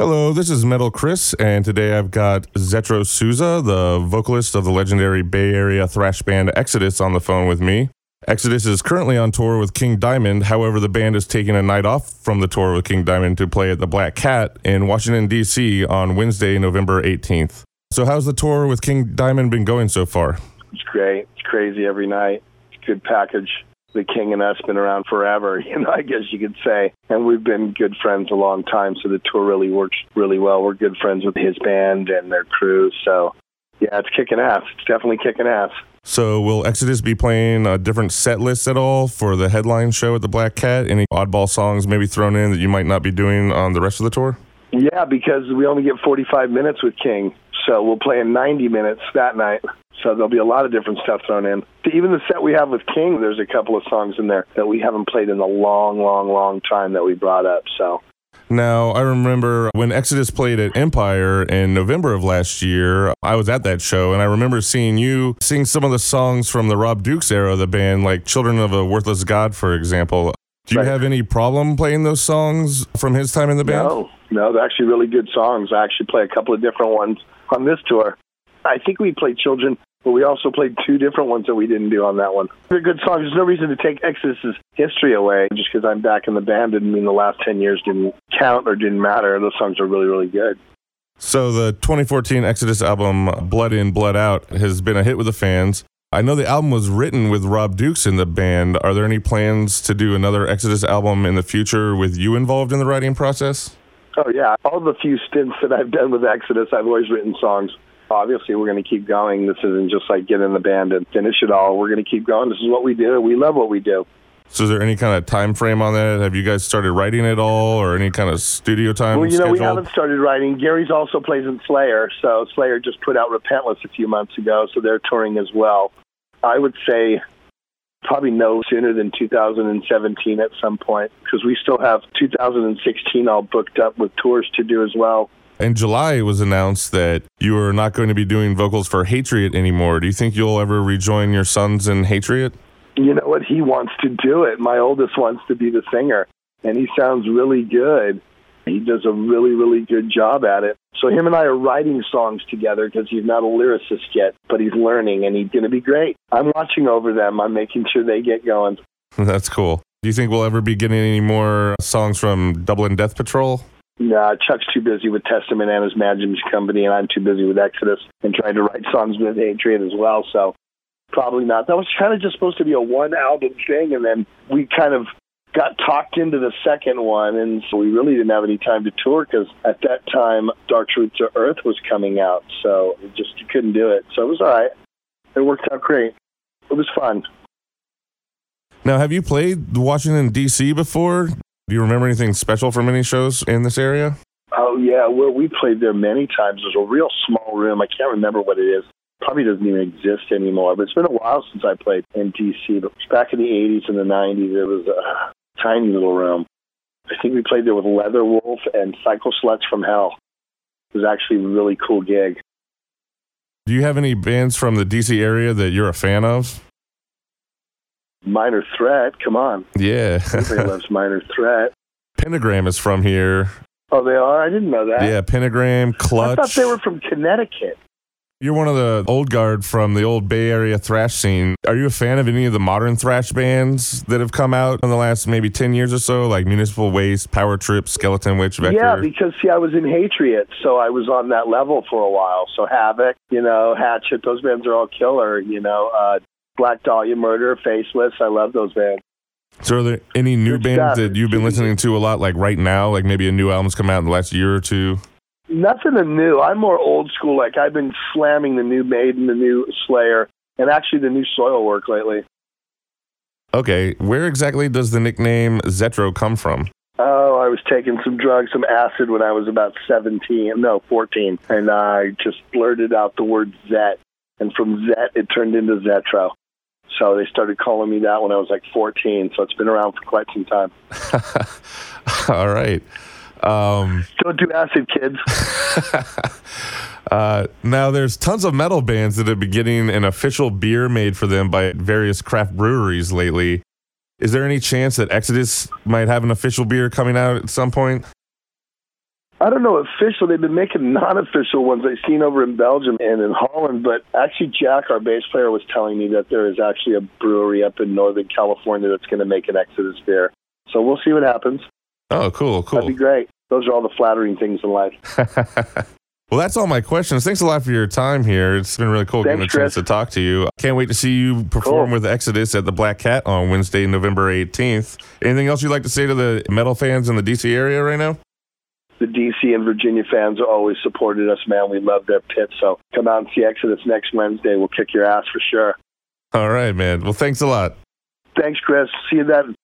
Hello, this is Metal Chris, and today I've got Zetro Souza, the vocalist of the legendary Bay Area thrash band Exodus, on the phone with me. Exodus is currently on tour with King Diamond. However, the band is taking a night off from the tour with King Diamond to play at the Black Cat in Washington, D.C. on Wednesday, November 18th. So, how's the tour with King Diamond been going so far? It's great. It's crazy every night. It's good package the King and us been around forever, you know, I guess you could say. And we've been good friends a long time, so the tour really works really well. We're good friends with his band and their crew, so yeah, it's kicking ass. It's definitely kicking ass. So, will Exodus be playing a different set list at all for the headline show at the Black Cat? Any oddball songs maybe thrown in that you might not be doing on the rest of the tour? Yeah, because we only get 45 minutes with King, so we'll play in 90 minutes that night. So there'll be a lot of different stuff thrown in. Even the set we have with King, there's a couple of songs in there that we haven't played in a long, long, long time that we brought up. So now, I remember when Exodus played at Empire in November of last year, I was at that show and I remember seeing you sing some of the songs from the Rob Dukes era of the band, like Children of a Worthless God, for example. Do you right. have any problem playing those songs from his time in the band? No, no, they're actually really good songs. I actually play a couple of different ones on this tour. I think we played Children but we also played two different ones that we didn't do on that one. They're good songs. There's no reason to take Exodus's history away just because I'm back in the band didn't mean the last 10 years didn't count or didn't matter. Those songs are really, really good. So the 2014 Exodus album, Blood In, Blood Out, has been a hit with the fans. I know the album was written with Rob Dukes in the band. Are there any plans to do another Exodus album in the future with you involved in the writing process? Oh, yeah. All the few stints that I've done with Exodus, I've always written songs obviously we're going to keep going. This isn't just like get in the band and finish it all. We're going to keep going. This is what we do. We love what we do. So, is there any kind of time frame on that? Have you guys started writing at all, or any kind of studio time? Well, you know, scheduled? we haven't started writing. Gary's also plays in Slayer, so Slayer just put out Repentless a few months ago, so they're touring as well. I would say probably no sooner than 2017 at some point, because we still have 2016 all booked up with tours to do as well. In July, it was announced that you are not going to be doing vocals for Hatriot anymore. Do you think you'll ever rejoin your sons in Hatriot? You know what? He wants to do it. My oldest wants to be the singer, and he sounds really good. He does a really, really good job at it. So him and I are writing songs together because he's not a lyricist yet, but he's learning, and he's going to be great. I'm watching over them. I'm making sure they get going. That's cool. Do you think we'll ever be getting any more songs from Dublin Death Patrol? Uh, Chuck's too busy with Testament and his management company, and I'm too busy with Exodus and trying to write songs with Adrian as well. So probably not. That was kind of just supposed to be a one album thing, and then we kind of got talked into the second one, and so we really didn't have any time to tour because at that time Dark Roots of Earth was coming out, so we just couldn't do it. So it was all right. It worked out great. It was fun. Now, have you played Washington D.C. before? Do you remember anything special from any shows in this area? Oh yeah, well we played there many times. There's a real small room. I can't remember what it is. Probably doesn't even exist anymore. But it's been a while since I played in DC. But back in the 80s and the 90s, it was a tiny little room. I think we played there with Leatherwolf and Psycho Sluts from Hell. It was actually a really cool gig. Do you have any bands from the DC area that you're a fan of? Minor Threat. Come on. Yeah. Everybody loves Minor Threat. Pentagram is from here. Oh, they are? I didn't know that. Yeah, Pentagram, Clutch. I thought they were from Connecticut. You're one of the old guard from the old Bay Area thrash scene. Are you a fan of any of the modern thrash bands that have come out in the last maybe 10 years or so, like Municipal Waste, Power Trip, Skeleton Witch, Vektor? Yeah, because, see, I was in Hatriot, so I was on that level for a while. So Havok, you know, Hatchet, those bands are all killer, you know. Uh, Black Dahlia Murder, Faceless. I love those bands. So, are there any new Good bands stuff. that you've been listening to a lot, like right now? Like maybe a new album's come out in the last year or two? Nothing new. I'm more old school. Like I've been slamming the new Maiden, the new Slayer, and actually the new Soilwork lately. Okay, where exactly does the nickname Zetro come from? Oh, I was taking some drugs, some acid when I was about 17, no, 14, and I just blurted out the word Zet. And from Zet, it turned into Zetro. So they started calling me that when I was like 14. So it's been around for quite some time. All right. Um, Don't do acid, kids. uh, now, there's tons of metal bands that have been getting an official beer made for them by various craft breweries lately. Is there any chance that Exodus might have an official beer coming out at some point? I don't know official. They've been making non-official ones I've seen over in Belgium and in Holland. But actually, Jack, our bass player, was telling me that there is actually a brewery up in Northern California that's going to make an Exodus beer. So we'll see what happens. Oh, cool, cool. That'd be great. Those are all the flattering things in life. well, that's all my questions. Thanks a lot for your time here. It's been really cool Thanks, getting a chance Chris. to talk to you. Can't wait to see you perform Cool. with Exodus at the Black Cat on Wednesday, November 18th. Anything else you'd like to say to the metal fans in the DC area right now? The DC and Virginia fans have always supported us, man. We love their pit. So come out and see Exodus next Wednesday. We'll kick your ass for sure. All right, man. Well, thanks a lot. Thanks, Chris. See you then.